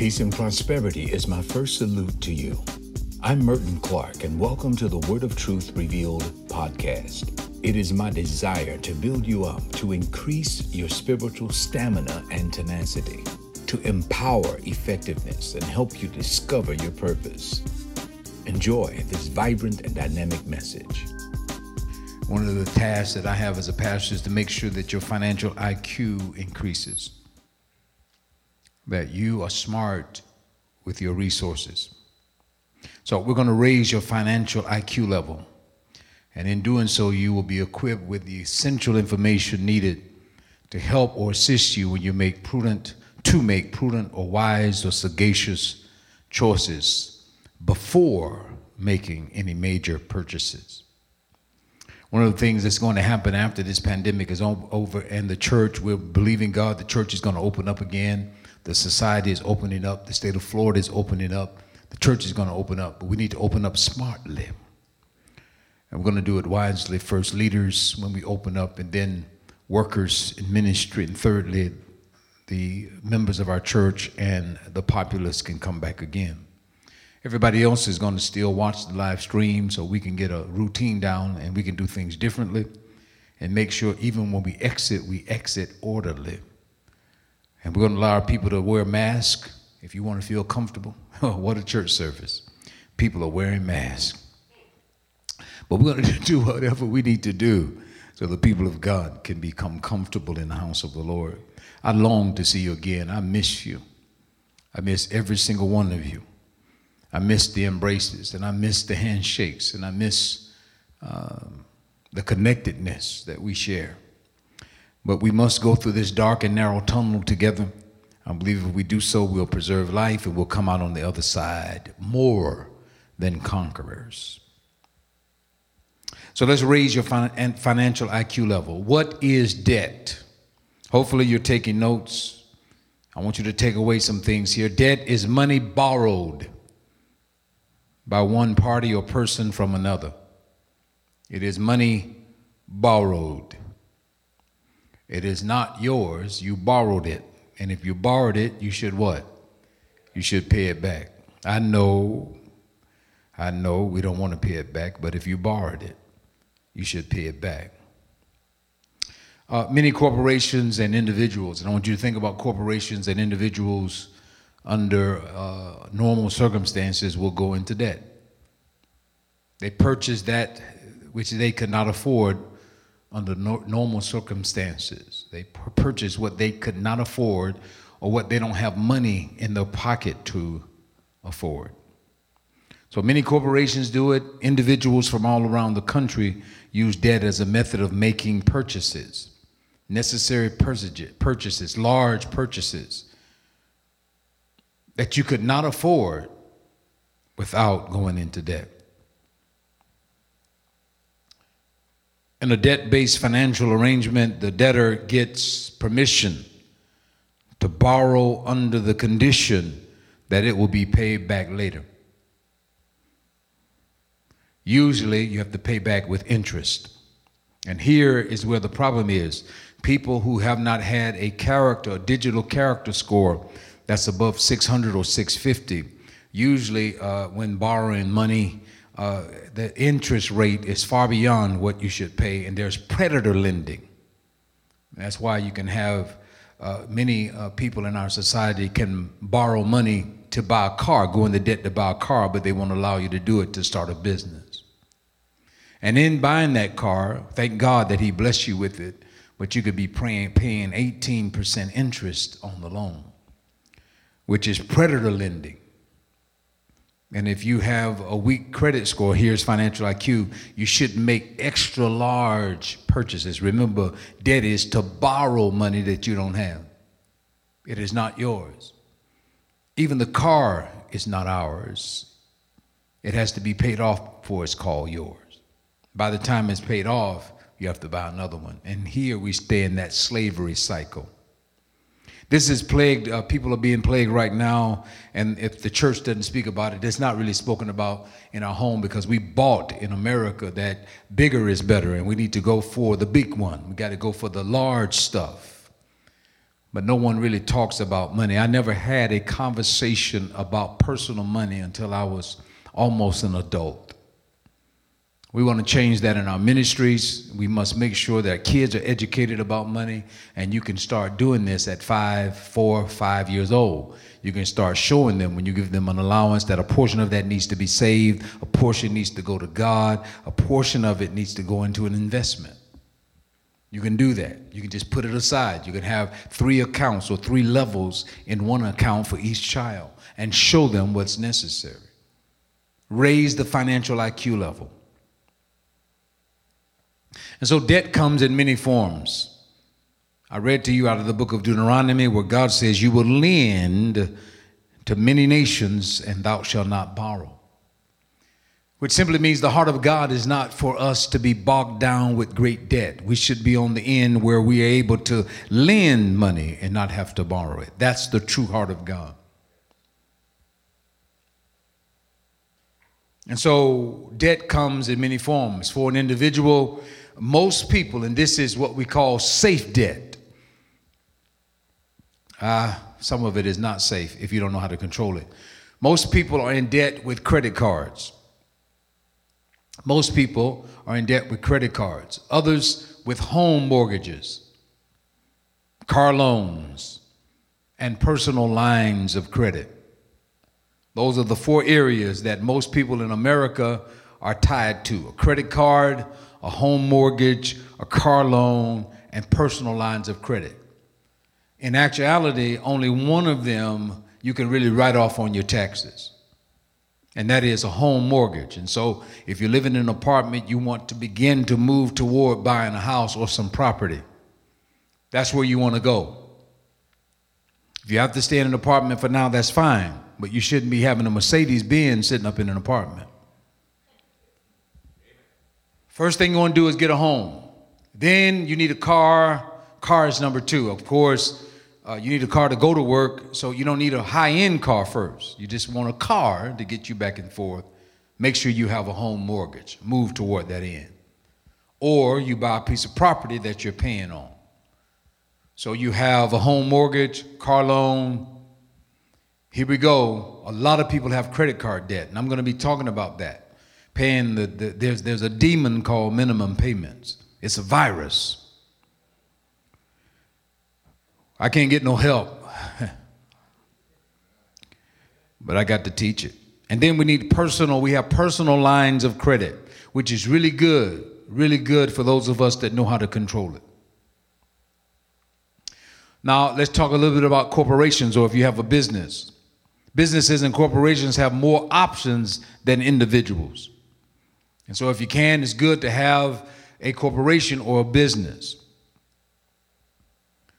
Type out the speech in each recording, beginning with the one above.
Peace and prosperity is my first salute to you. I'm Merton Clark, and welcome to the Word of Truth Revealed podcast. It is my desire to build you up, to increase your spiritual stamina and tenacity, to empower effectiveness, and help you discover your purpose. Enjoy this vibrant and dynamic message. One of the tasks that I have as a pastor is to make sure that your financial IQ increases, that you are smart with your resources. So, we're going to raise your financial IQ level. And in doing so, you will be equipped with the essential information needed to help or assist you when you make prudent, to make prudent or wise or sagacious choices before making any major purchases. One of the things that's going to happen after this pandemic is over, and the church, we're believing God, the church is going to open up again. The society is opening up. The state of Florida is opening up. The church is going to open up, but we need to open up smartly. And we're going to do it wisely. First, leaders when we open up, and then workers in ministry. And thirdly, the members of our church and the populace can come back again. Everybody else is going to still watch the live stream so we can get a routine down and we can do things differently and make sure even when we exit, we exit orderly. And we're going to allow our people to wear masks if you want to feel comfortable. what a church service. People are wearing masks. But we're going to do whatever we need to do so the people of God can become comfortable in the house of the Lord. I long to see you again. I miss you. I miss every single one of you. I miss the embraces and I miss the handshakes and I miss um, the connectedness that we share. But we must go through this dark and narrow tunnel together. I believe if we do so, we'll preserve life and we'll come out on the other side more than conquerors. So let's raise your financial IQ level. What is debt? Hopefully, you're taking notes. I want you to take away some things here. Debt is money borrowed by one party or person from another. It is money borrowed. It is not yours, you borrowed it. And if you borrowed it, you should what? You should pay it back. I know, I know we don't want to pay it back, but if you borrowed it, you should pay it back. Uh, many corporations and individuals, and I want you to think about corporations and individuals under uh, normal circumstances will go into debt. They purchase that which they could not afford under no, normal circumstances. They purchase what they could not afford or what they don't have money in their pocket to afford. So many corporations do it. Individuals from all around the country use debt as a method of making purchases, necessary purchases, large purchases that you could not afford without going into debt. In a debt based financial arrangement, the debtor gets permission to borrow under the condition that it will be paid back later. Usually, you have to pay back with interest. And here is where the problem is people who have not had a character, a digital character score that's above 600 or 650. Usually, uh, when borrowing money, uh, the interest rate is far beyond what you should pay, and there's predator lending. That's why you can have uh, many uh, people in our society can borrow money to buy a car, go into debt to buy a car, but they won't allow you to do it to start a business. And in buying that car, thank God that He blessed you with it, but you could be paying, paying 18% interest on the loan which is predator lending. And if you have a weak credit score, here's financial IQ, you should make extra large purchases. Remember, debt is to borrow money that you don't have, it is not yours. Even the car is not ours, it has to be paid off before it's called yours. By the time it's paid off, you have to buy another one. And here we stay in that slavery cycle. This is plagued, uh, people are being plagued right now. And if the church doesn't speak about it, it's not really spoken about in our home because we bought in America that bigger is better and we need to go for the big one. We got to go for the large stuff. but no one really talks about money. I never had a conversation about personal money until I was almost an adult. We want to change that in our ministries. We must make sure that kids are educated about money, and you can start doing this at five, four, five years old. You can start showing them when you give them an allowance that a portion of that needs to be saved, a portion needs to go to God, a portion of it needs to go into an investment. You can do that. You can just put it aside. You can have three accounts or three levels in one account for each child and show them what's necessary. Raise the financial IQ level. And so debt comes in many forms. I read to you out of the book of Deuteronomy where God says, You will lend to many nations and thou shalt not borrow. Which simply means the heart of God is not for us to be bogged down with great debt. We should be on the end where we are able to lend money and not have to borrow it. That's the true heart of God. And so debt comes in many forms. For an individual, most people, and this is what we call safe debt. Uh, some of it is not safe if you don't know how to control it. Most people are in debt with credit cards. Most people are in debt with credit cards, others with home mortgages, car loans, and personal lines of credit. Those are the four areas that most people in America are tied to a credit card, a home mortgage, a car loan, and personal lines of credit. In actuality, only one of them you can really write off on your taxes, and that is a home mortgage. And so, if you're living in an apartment, you want to begin to move toward buying a house or some property. That's where you want to go. If you have to stay in an apartment for now, that's fine, but you shouldn't be having a Mercedes Benz sitting up in an apartment. First thing you want to do is get a home. Then you need a car. Car is number two. Of course, uh, you need a car to go to work, so you don't need a high end car first. You just want a car to get you back and forth. Make sure you have a home mortgage. Move toward that end. Or you buy a piece of property that you're paying on. So you have a home mortgage, car loan. Here we go. A lot of people have credit card debt, and I'm going to be talking about that paying the, the there's, there's a demon called minimum payments. It's a virus. I can't get no help. but I got to teach it. And then we need personal, we have personal lines of credit, which is really good, really good for those of us that know how to control it. Now, let's talk a little bit about corporations or if you have a business. Businesses and corporations have more options than individuals. And so, if you can, it's good to have a corporation or a business.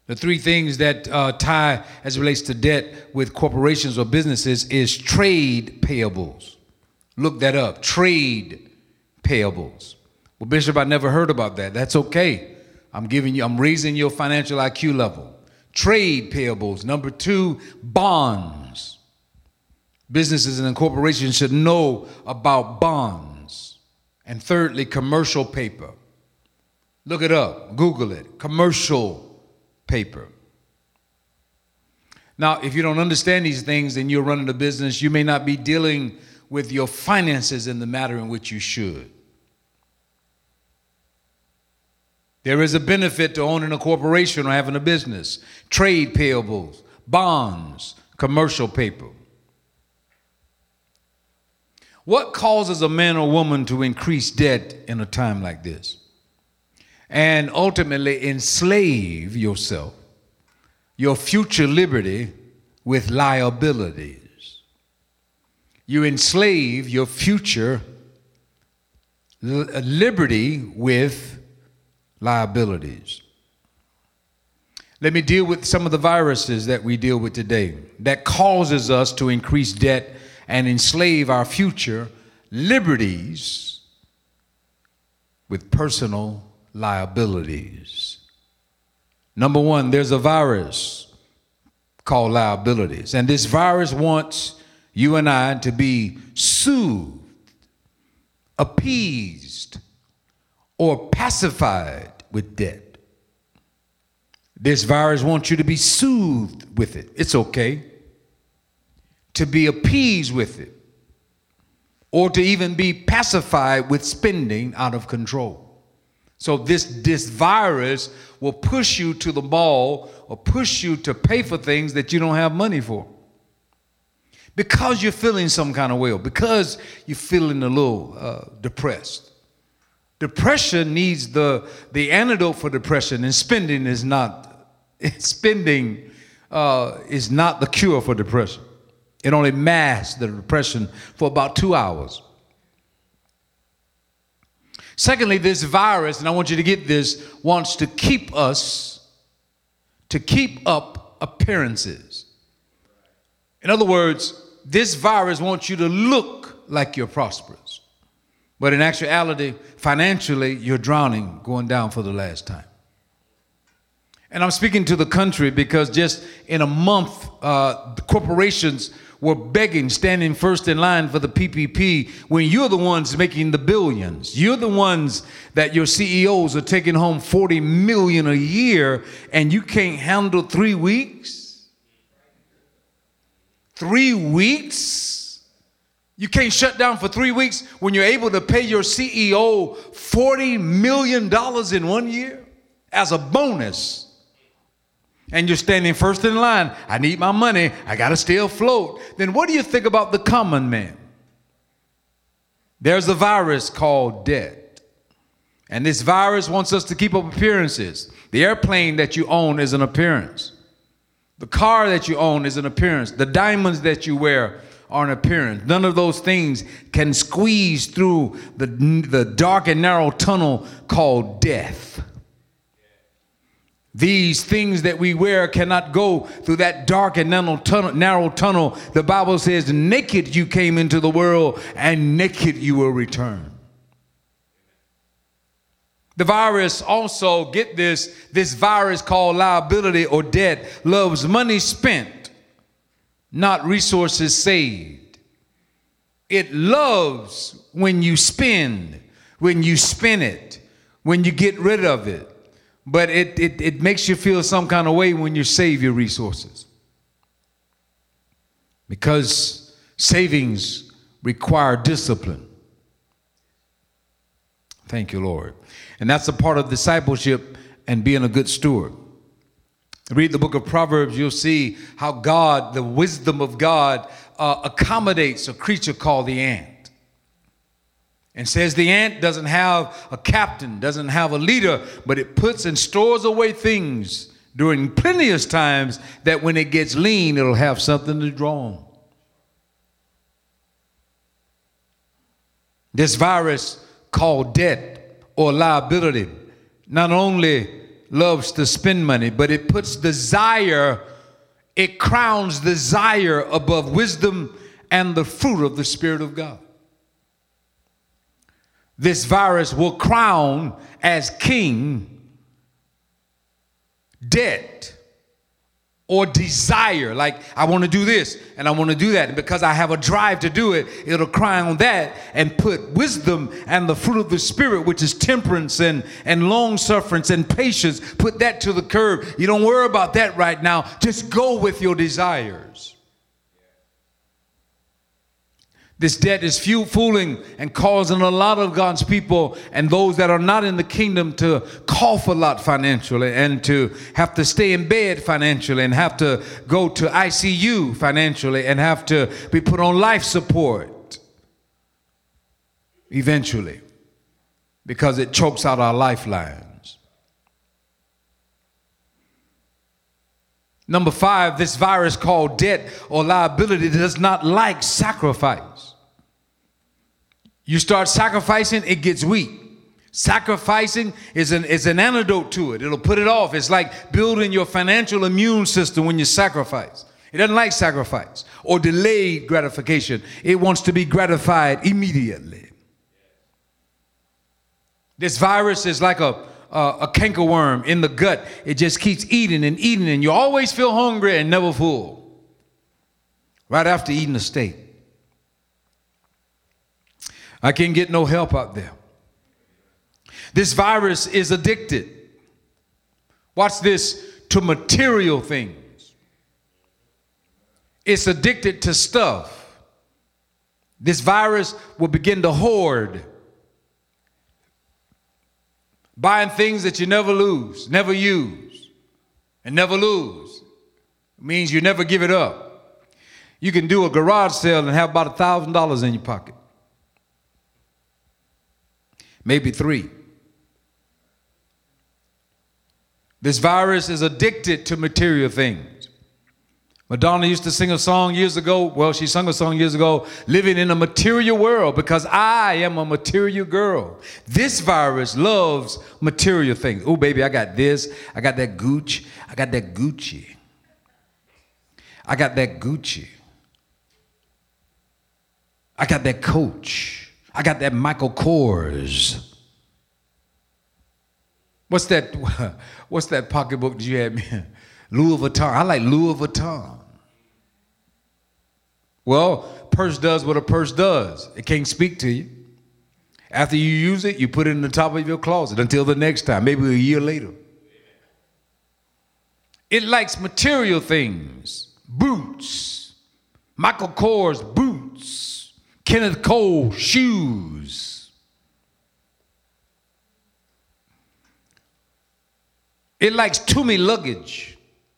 The three things that uh, tie as it relates to debt with corporations or businesses is trade payables. Look that up. Trade payables. Well, Bishop, I never heard about that. That's okay. I'm giving you, I'm raising your financial IQ level. Trade payables. Number two, bonds. Businesses and corporations should know about bonds. And thirdly, commercial paper. Look it up, Google it. Commercial paper. Now, if you don't understand these things and you're running a business, you may not be dealing with your finances in the matter in which you should. There is a benefit to owning a corporation or having a business, trade payables, bonds, commercial paper. What causes a man or woman to increase debt in a time like this? And ultimately enslave yourself, your future liberty, with liabilities. You enslave your future liberty with liabilities. Let me deal with some of the viruses that we deal with today that causes us to increase debt and enslave our future liberties with personal liabilities. Number one, there's a virus called liabilities. And this virus wants you and I to be soothed, appeased, or pacified with debt. This virus wants you to be soothed with it. It's okay. To be appeased with it. Or to even be pacified with spending out of control. So this, this virus will push you to the mall or push you to pay for things that you don't have money for. Because you're feeling some kind of way, because you're feeling a little uh, depressed. Depression needs the, the antidote for depression, and spending is not, spending uh, is not the cure for depression. It only masks the depression for about two hours. Secondly, this virus, and I want you to get this, wants to keep us, to keep up appearances. In other words, this virus wants you to look like you're prosperous. But in actuality, financially, you're drowning, going down for the last time. And I'm speaking to the country because just in a month, uh, corporations were begging, standing first in line for the PPP when you're the ones making the billions. You're the ones that your CEOs are taking home 40 million a year and you can't handle three weeks? Three weeks? You can't shut down for three weeks when you're able to pay your CEO $40 million in one year as a bonus. And you're standing first in line. I need my money. I got to stay afloat. Then what do you think about the common man? There's a virus called debt. And this virus wants us to keep up appearances. The airplane that you own is an appearance. The car that you own is an appearance. The diamonds that you wear are an appearance. None of those things can squeeze through the, the dark and narrow tunnel called death. These things that we wear cannot go through that dark and narrow tunnel, narrow tunnel. The Bible says, Naked you came into the world, and naked you will return. The virus also, get this, this virus called liability or debt loves money spent not resources saved. It loves when you spend, when you spin it, when you get rid of it. But it, it, it makes you feel some kind of way when you save your resources. Because savings require discipline. Thank you, Lord. And that's a part of discipleship and being a good steward. Read the book of Proverbs, you'll see how God, the wisdom of God, uh, accommodates a creature called the ant. And says the ant doesn't have a captain, doesn't have a leader, but it puts and stores away things during plenteous times that when it gets lean, it'll have something to draw on. This virus called debt or liability not only loves to spend money, but it puts desire, it crowns desire above wisdom and the fruit of the Spirit of God. This virus will crown as king debt or desire. Like, I want to do this and I want to do that. And because I have a drive to do it, it'll cry on that and put wisdom and the fruit of the Spirit, which is temperance and, and long sufferance and patience, put that to the curb. You don't worry about that right now. Just go with your desires. This debt is fooling and causing a lot of God's people and those that are not in the kingdom to cough a lot financially and to have to stay in bed financially and have to go to ICU financially and have to be put on life support eventually because it chokes out our lifelines. Number five, this virus called debt or liability does not like sacrifice. You start sacrificing, it gets weak. Sacrificing is an, is an antidote to it. It'll put it off. It's like building your financial immune system when you sacrifice. It doesn't like sacrifice or delayed gratification. It wants to be gratified immediately. This virus is like a, a, a cankerworm in the gut. It just keeps eating and eating, and you always feel hungry and never full. Right after eating a steak. I can't get no help out there. This virus is addicted. Watch this to material things. It's addicted to stuff. This virus will begin to hoard, buying things that you never lose, never use, and never lose. It means you never give it up. You can do a garage sale and have about a thousand dollars in your pocket, maybe three. This virus is addicted to material things. Madonna used to sing a song years ago. Well, she sung a song years ago, living in a material world because I am a material girl. This virus loves material things. Oh, baby, I got this. I got that Gucci. I got that Gucci. I got that Gucci. I got that Coach. I got that Michael Kors. What's that? What's that pocketbook that you had me? Louis Vuitton. I like Louis Vuitton. Well, purse does what a purse does. It can't speak to you. After you use it, you put it in the top of your closet until the next time, maybe a year later. It likes material things, boots, Michael Kors boots, Kenneth Cole shoes. It likes too many luggage,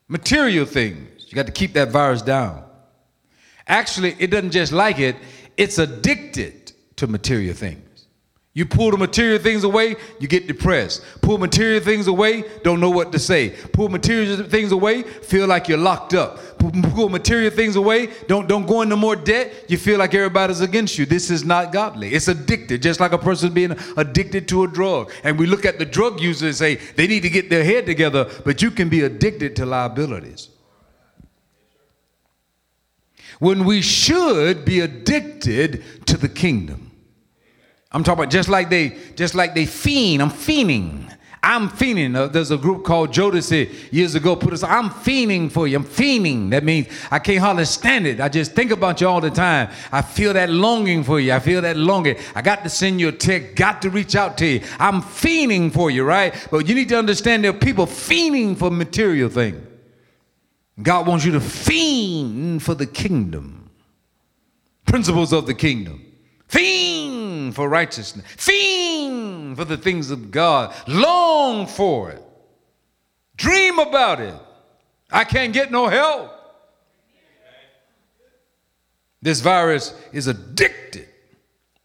material things. You got to keep that virus down. Actually, it doesn't just like it, it's addicted to material things. You pull the material things away, you get depressed. Pull material things away, don't know what to say. Pull material things away, feel like you're locked up. Pull material things away, don't, don't go into more debt, you feel like everybody's against you. This is not godly. It's addicted, just like a person being addicted to a drug. And we look at the drug user and say they need to get their head together, but you can be addicted to liabilities when we should be addicted to the kingdom. I'm talking about just like they, just like they fiend. I'm fiending. I'm fiending. There's a group called Jodeci years ago put us. I'm fiending for you. I'm fiending. That means I can't hardly stand it. I just think about you all the time. I feel that longing for you. I feel that longing. I got to send you a text. Got to reach out to you. I'm fiending for you, right? But you need to understand there are people fiending for material things. God wants you to fiend for the kingdom, principles of the kingdom. Fiend for righteousness. Fiend for the things of God. Long for it. Dream about it. I can't get no help. This virus is addicted.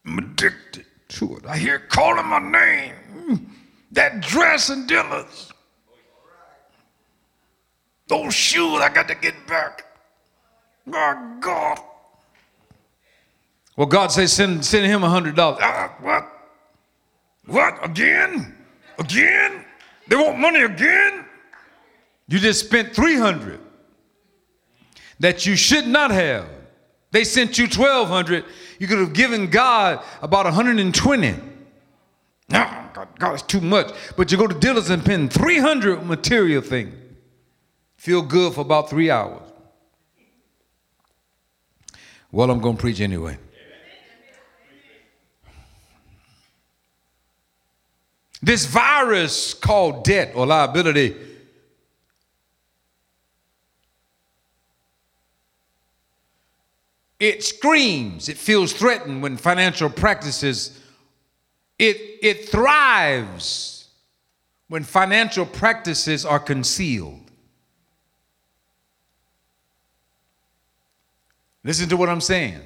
I'm addicted to it. I hear calling my name. That dress and Dillard's. Those shoes I got to get back. My God. Well, God says, send, send him a hundred dollars. Uh, what? What? Again? Again? They want money again? You just spent 300 that you should not have. They sent you 1200. You could have given God about 120. No, God, God is too much. But you go to Dillard's and spend 300 material thing. Feel good for about three hours. Well, I'm going to preach anyway. This virus called debt or liability it screams, it feels threatened when financial practices it it thrives when financial practices are concealed. Listen to what I'm saying.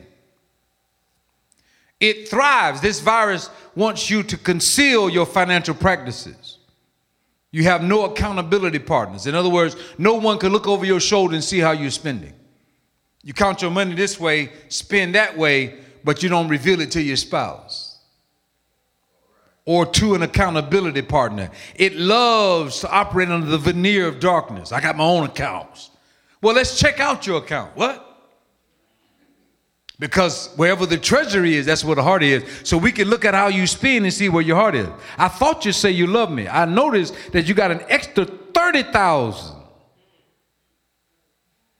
It thrives. This virus wants you to conceal your financial practices. You have no accountability partners. In other words, no one can look over your shoulder and see how you're spending. You count your money this way, spend that way, but you don't reveal it to your spouse or to an accountability partner. It loves to operate under the veneer of darkness. I got my own accounts. Well, let's check out your account. What? Because wherever the treasury is, that's where the heart is. So we can look at how you spend and see where your heart is. I thought you say you love me. I noticed that you got an extra 30,000.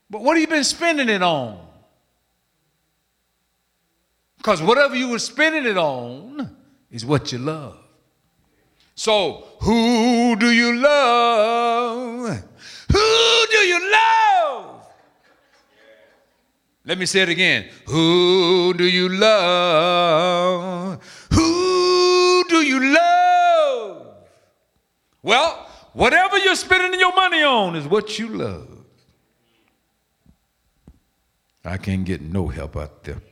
But what have you been spending it on? Because whatever you were spending it on is what you love. So, who do you love? Who do you love? Let me say it again. Who do you love? Who do you love? Well, whatever you're spending your money on is what you love. I can't get no help out there.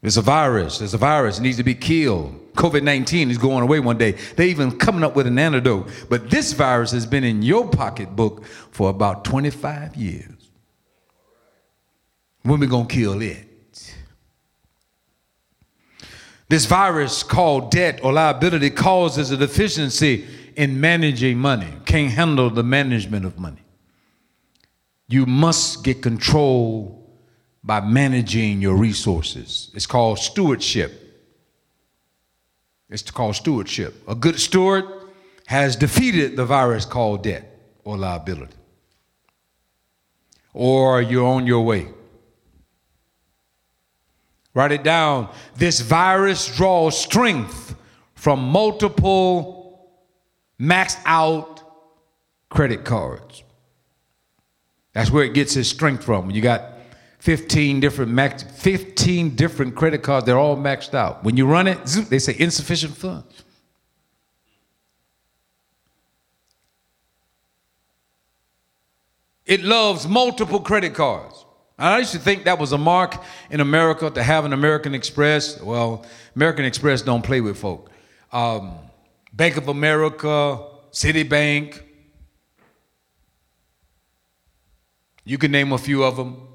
There's a virus. There's a virus. It needs to be killed. COVID 19 is going away one day. They're even coming up with an antidote. But this virus has been in your pocketbook for about 25 years. When we to kill it? This virus called debt or liability causes a deficiency in managing money, can't handle the management of money. You must get control by managing your resources. It's called stewardship. It's called stewardship. A good steward has defeated the virus called debt or liability. Or you're on your way. Write it down. This virus draws strength from multiple maxed out credit cards. That's where it gets its strength from. You got 15 different max, 15 different credit cards. They're all maxed out. When you run it, they say insufficient funds. It loves multiple credit cards. I used to think that was a mark in America to have an American Express. Well, American Express don't play with folk. Um, Bank of America, Citibank. You can name a few of them.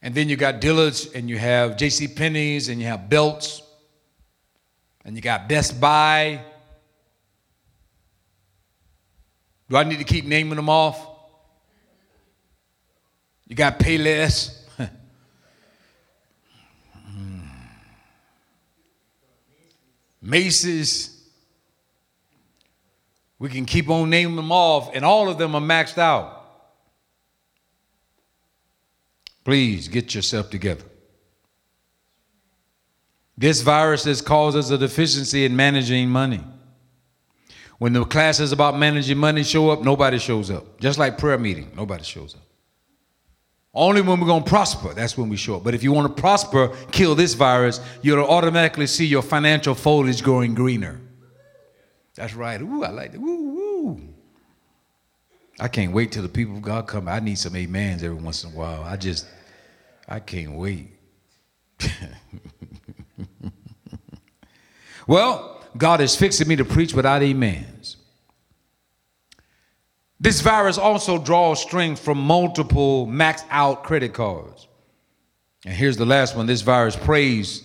And then you got Dillard's and you have J.C. Penney's and you have Belk's and you got Best Buy. Do I need to keep naming them off? You got Payless. Hmm. Macy's. We can keep on naming them off, and all of them are maxed out. Please get yourself together. This virus has caused us a deficiency in managing money. When the classes about managing money show up, nobody shows up. Just like prayer meeting, nobody shows up. Only when we're going to prosper, that's when we show up. But if you want to prosper, kill this virus, you'll automatically see your financial foliage growing greener. That's right. Ooh, I like that. Ooh, ooh. I can't wait till the people of God come. I need some amens every once in a while. I just, I can't wait. well, God is fixing me to preach without amens. This virus also draws strength from multiple maxed out credit cards. And here's the last one this virus preys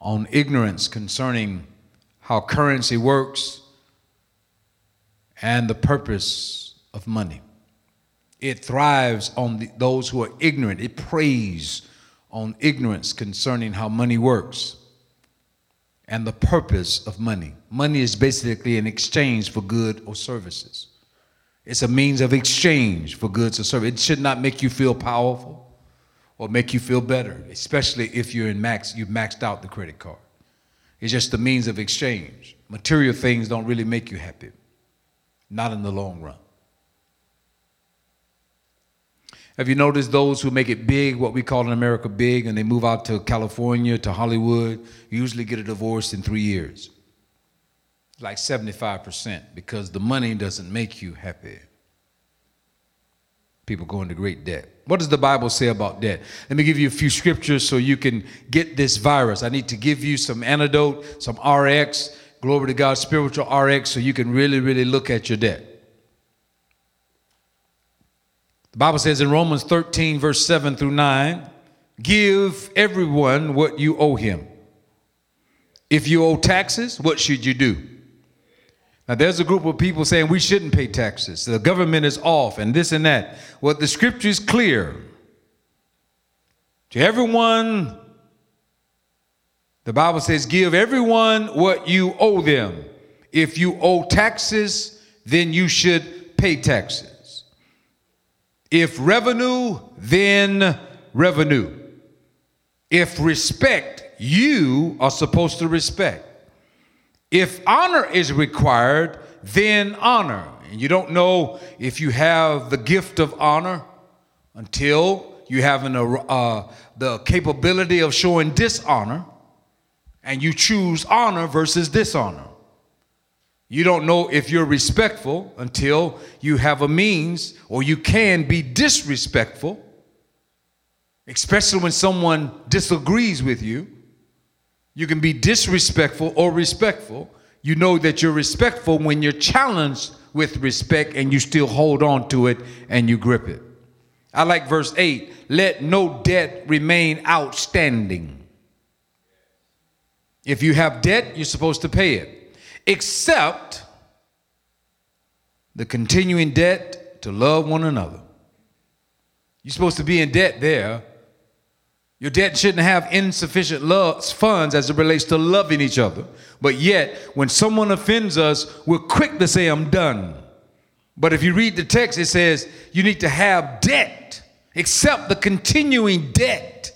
on ignorance concerning how currency works and the purpose of money. It thrives on the, those who are ignorant. It preys on ignorance concerning how money works and the purpose of money. Money is basically an exchange for good or services. It's a means of exchange for goods or service. It should not make you feel powerful or make you feel better, especially if you're in max, you've maxed out the credit card. It's just a means of exchange. Material things don't really make you happy, not in the long run. Have you noticed those who make it big, what we call in America big, and they move out to California, to Hollywood, usually get a divorce in three years? Like 75%, because the money doesn't make you happy. People go into great debt. What does the Bible say about debt? Let me give you a few scriptures so you can get this virus. I need to give you some antidote, some RX, glory to God, spiritual RX, so you can really, really look at your debt. The Bible says in Romans 13, verse 7 through 9, give everyone what you owe him. If you owe taxes, what should you do? Now, there's a group of people saying we shouldn't pay taxes. The government is off and this and that. Well, the scripture is clear. To everyone, the Bible says, give everyone what you owe them. If you owe taxes, then you should pay taxes. If revenue, then revenue. If respect, you are supposed to respect. If honor is required, then honor. And you don't know if you have the gift of honor until you have an, uh, the capability of showing dishonor and you choose honor versus dishonor. You don't know if you're respectful until you have a means or you can be disrespectful, especially when someone disagrees with you. You can be disrespectful or respectful. You know that you're respectful when you're challenged with respect and you still hold on to it and you grip it. I like verse 8 let no debt remain outstanding. If you have debt, you're supposed to pay it, except the continuing debt to love one another. You're supposed to be in debt there your debt shouldn't have insufficient funds as it relates to loving each other. But yet, when someone offends us, we're quick to say, I'm done. But if you read the text, it says you need to have debt, except the continuing debt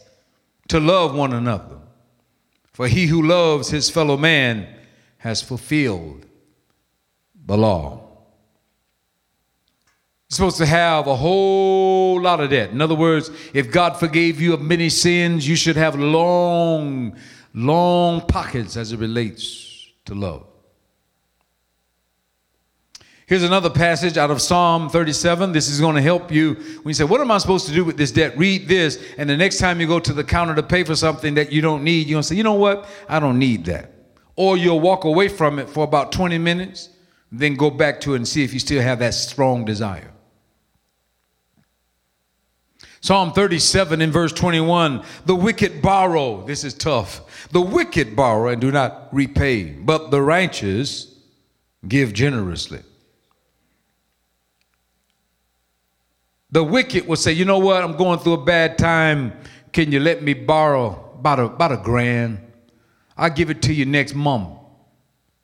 to love one another. For he who loves his fellow man has fulfilled the law supposed to have a whole lot of debt. In other words, if God forgave you of many sins, you should have long, long pockets as it relates to love. Here's another passage out of Psalm 37. This is going to help you when you say, What am I supposed to do with this debt? Read this, and the next time you go to the counter to pay for something that you don't need, you're going to say, You know what? I don't need that. Or you'll walk away from it for about 20 minutes, then go back to it and see if you still have that strong desire. Psalm 37 in verse 21 the wicked borrow, this is tough. The wicked borrow and do not repay, but the righteous give generously. The wicked will say, You know what? I'm going through a bad time. Can you let me borrow about a, about a grand? I'll give it to you next month.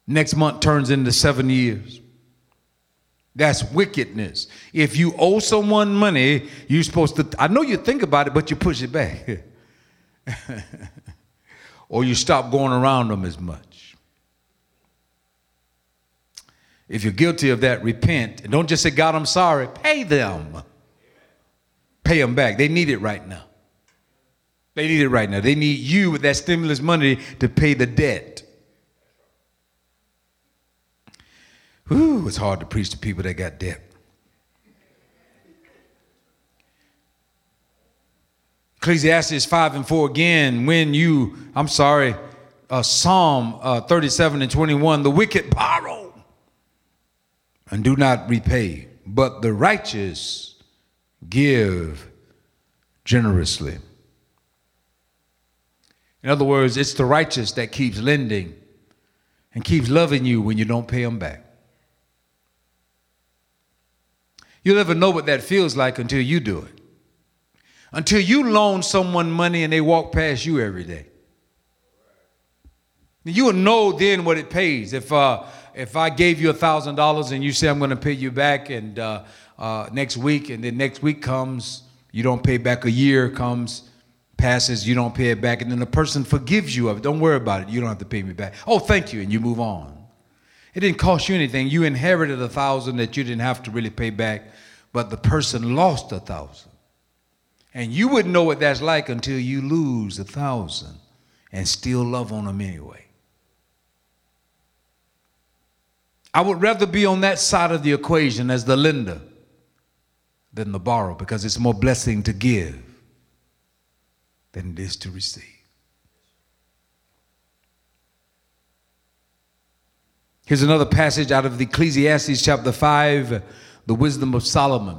Next month turns into seven years. That's wickedness. If you owe someone money, you're supposed to, I know you think about it, but you push it back. or you stop going around them as much. If you're guilty of that, repent. And don't just say, God, I'm sorry. Pay them. Pay them back. They need it right now. They need it right now. They need you with that stimulus money to pay the debt. Whew, it's hard to preach to people that got debt. Ecclesiastes 5 and 4 again, when you, I'm sorry, uh, Psalm uh, 37 and 21, the wicked borrow and do not repay, but the righteous give generously. In other words, it's the righteous that keeps lending and keeps loving you when you don't pay them back. You'll never know what that feels like until you do it. Until you loan someone money and they walk past you every day. You will know then what it pays. If, uh, if I gave you a $1,000 and you say I'm going to pay you back and uh, uh, next week, and then next week comes, you don't pay back, a year comes, passes, you don't pay it back, and then the person forgives you of it. Don't worry about it. You don't have to pay me back. Oh, thank you, and you move on. It didn't cost you anything. You inherited a thousand that you didn't have to really pay back, but the person lost a thousand. And you wouldn't know what that's like until you lose a thousand and still love on them anyway. I would rather be on that side of the equation as the lender than the borrower because it's more blessing to give than it is to receive. Here's another passage out of the Ecclesiastes chapter 5, the wisdom of Solomon.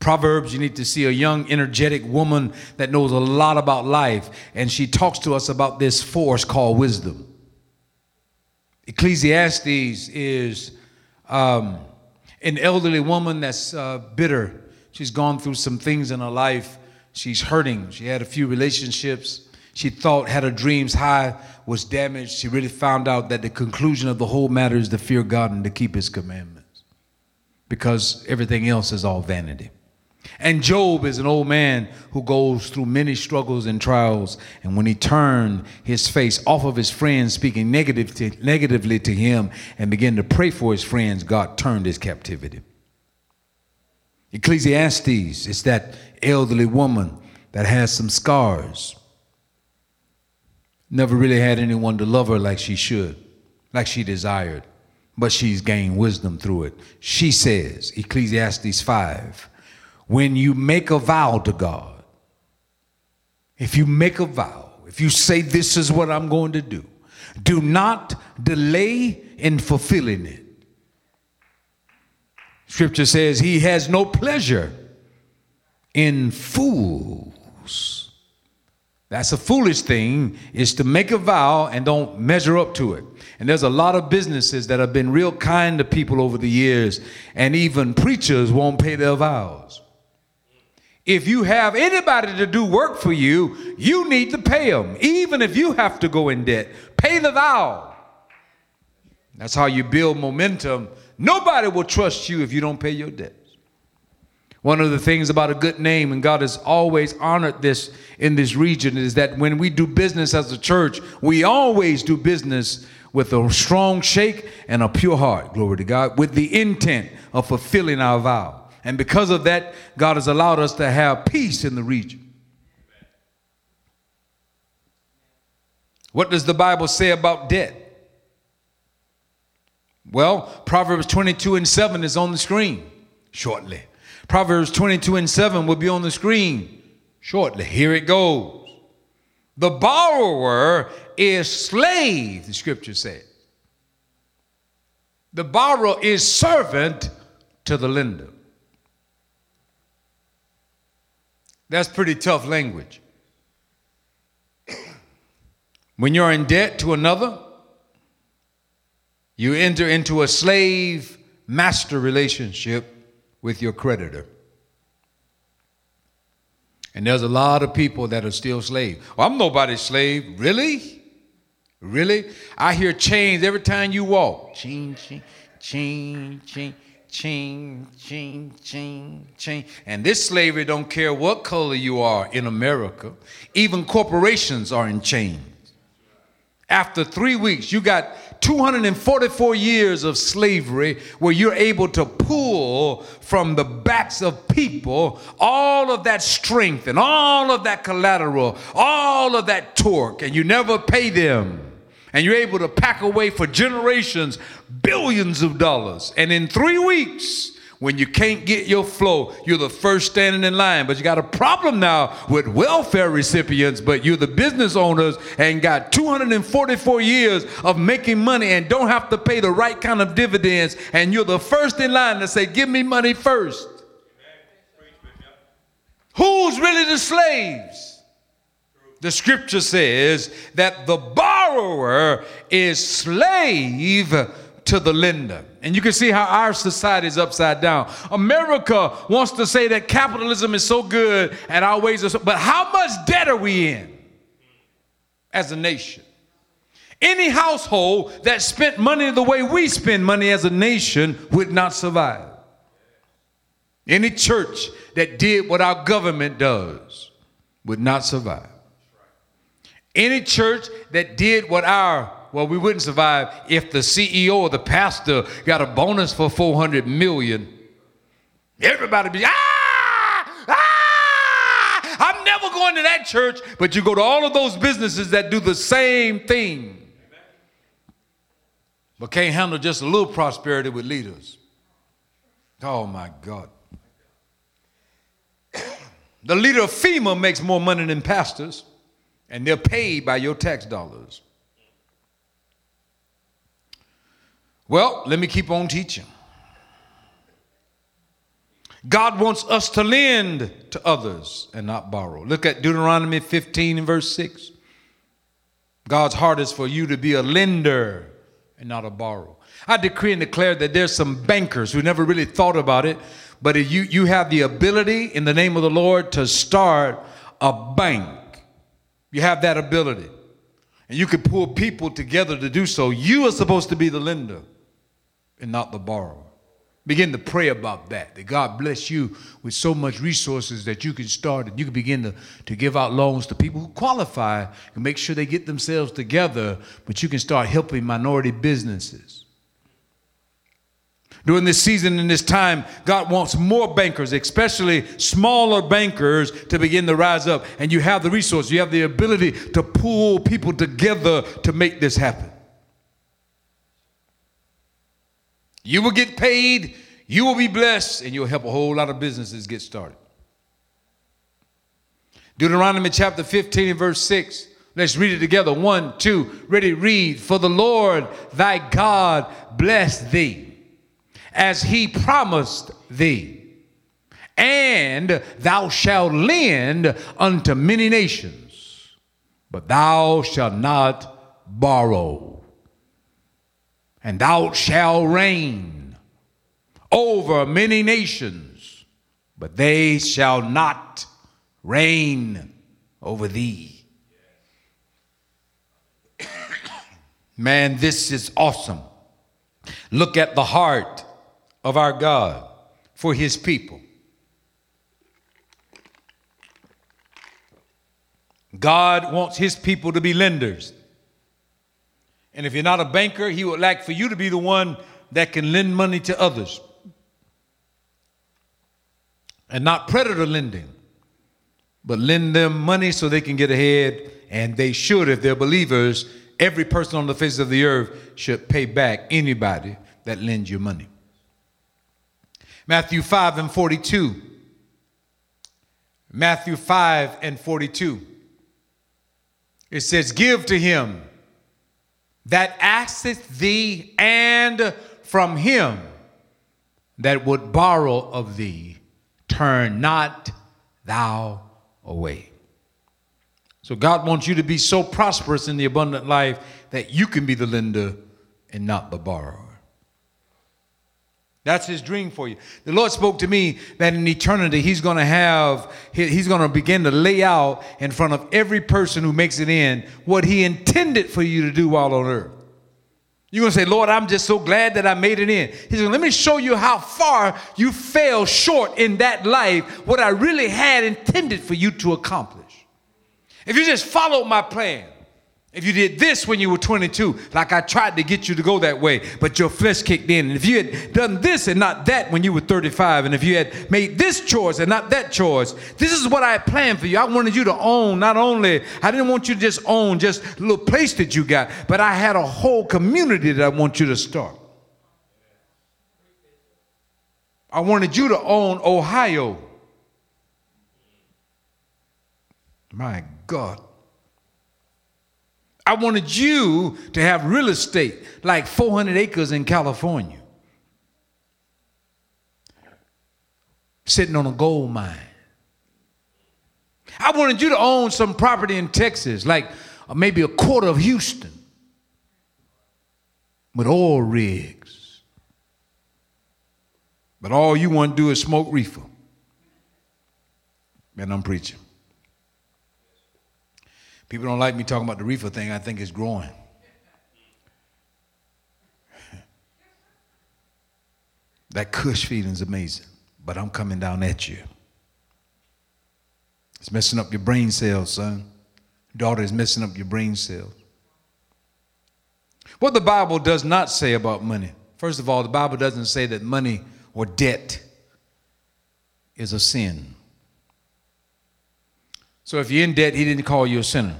Proverbs, you need to see a young, energetic woman that knows a lot about life, and she talks to us about this force called wisdom. Ecclesiastes is um, an elderly woman that's uh, bitter. She's gone through some things in her life. She's hurting. She had a few relationships she thought had her dreams high was damaged. She really found out that the conclusion of the whole matter is to fear God and to keep his commandments because everything else is all vanity. And Job is an old man who goes through many struggles and trials. And when he turned his face off of his friends, speaking negative to, negatively to him, and began to pray for his friends, God turned his captivity. Ecclesiastes is that elderly woman that has some scars. Never really had anyone to love her like she should, like she desired, but she's gained wisdom through it. She says, Ecclesiastes 5, when you make a vow to God, if you make a vow, if you say, This is what I'm going to do, do not delay in fulfilling it. Scripture says, He has no pleasure in fools. That's a foolish thing, is to make a vow and don't measure up to it. And there's a lot of businesses that have been real kind to people over the years, and even preachers won't pay their vows. If you have anybody to do work for you, you need to pay them, even if you have to go in debt. Pay the vow. That's how you build momentum. Nobody will trust you if you don't pay your debt. One of the things about a good name, and God has always honored this in this region, is that when we do business as a church, we always do business with a strong shake and a pure heart, glory to God, with the intent of fulfilling our vow. And because of that, God has allowed us to have peace in the region. What does the Bible say about debt? Well, Proverbs 22 and 7 is on the screen shortly. Proverbs 22 and 7 will be on the screen shortly. Here it goes. The borrower is slave, the scripture says. The borrower is servant to the lender. That's pretty tough language. When you're in debt to another, you enter into a slave master relationship with your creditor. And there's a lot of people that are still slaves. Well, oh, I'm nobody's slave. Really? Really? I hear chains every time you walk. Ching, ching, ching, ching, ching, ching, ching, ching. And this slavery don't care what color you are in America. Even corporations are in chains. After three weeks, you got 244 years of slavery where you're able to pull from the backs of people all of that strength and all of that collateral, all of that torque, and you never pay them. And you're able to pack away for generations billions of dollars. And in three weeks, when you can't get your flow, you're the first standing in line. But you got a problem now with welfare recipients, but you're the business owners and got 244 years of making money and don't have to pay the right kind of dividends. And you're the first in line to say, Give me money first. Who's really the slaves? The scripture says that the borrower is slave to the lender. And you can see how our society is upside down. America wants to say that capitalism is so good and our ways are so, but how much debt are we in as a nation? Any household that spent money the way we spend money as a nation would not survive. Any church that did what our government does would not survive. Any church that did what our well, we wouldn't survive if the CEO or the pastor got a bonus for 400 million. Everybody be, ah, ah, I'm never going to that church. But you go to all of those businesses that do the same thing, but can't handle just a little prosperity with leaders. Oh my God. The leader of FEMA makes more money than pastors, and they're paid by your tax dollars. Well, let me keep on teaching. God wants us to lend to others and not borrow. Look at Deuteronomy 15 and verse 6. God's heart is for you to be a lender and not a borrower. I decree and declare that there's some bankers who never really thought about it, but you, you have the ability in the name of the Lord to start a bank. You have that ability. And you can pull people together to do so. You are supposed to be the lender and not the borrower. Begin to pray about that. That God bless you with so much resources that you can start and you can begin to, to give out loans to people who qualify and make sure they get themselves together, but you can start helping minority businesses. During this season and this time, God wants more bankers, especially smaller bankers, to begin to rise up. And you have the resource, you have the ability to pull people together to make this happen. You will get paid, you will be blessed, and you'll help a whole lot of businesses get started. Deuteronomy chapter 15 and verse 6. Let's read it together. One, two, ready, read. For the Lord thy God bless thee, as he promised thee. And thou shalt lend unto many nations, but thou shalt not borrow and thou shalt reign over many nations, but they shall not reign over thee. Man, this is awesome. Look at the heart of our God for his people. God wants his people to be lenders. And if you're not a banker, he would like for you to be the one that can lend money to others. And not predator lending, but lend them money so they can get ahead. And they should, if they're believers, every person on the face of the earth should pay back anybody that lends you money. Matthew 5 and 42. Matthew 5 and 42. It says, Give to him that asketh thee, and from him that would borrow of thee, turn not thou away. So God wants you to be so prosperous in the abundant life that you can be the lender and not the borrower. That's his dream for you. The Lord spoke to me that in eternity, he's going to have, he's going to begin to lay out in front of every person who makes it in what he intended for you to do while on earth. You're going to say, Lord, I'm just so glad that I made it in. He said, let me show you how far you fell short in that life, what I really had intended for you to accomplish. If you just followed my plan, if you did this when you were 22, like I tried to get you to go that way, but your flesh kicked in. And if you had done this and not that when you were 35, and if you had made this choice and not that choice, this is what I had planned for you. I wanted you to own not only, I didn't want you to just own just a little place that you got, but I had a whole community that I want you to start. I wanted you to own Ohio. My God. I wanted you to have real estate like 400 acres in California, sitting on a gold mine. I wanted you to own some property in Texas, like uh, maybe a quarter of Houston, with oil rigs. But all you want to do is smoke reefer. And I'm preaching. People don't like me talking about the reefer thing. I think it's growing. that kush feeling is amazing, but I'm coming down at you. It's messing up your brain cells, son. Daughter is messing up your brain cells. What the Bible does not say about money. First of all, the Bible doesn't say that money or debt is a sin. So if you're in debt, he didn't call you a sinner.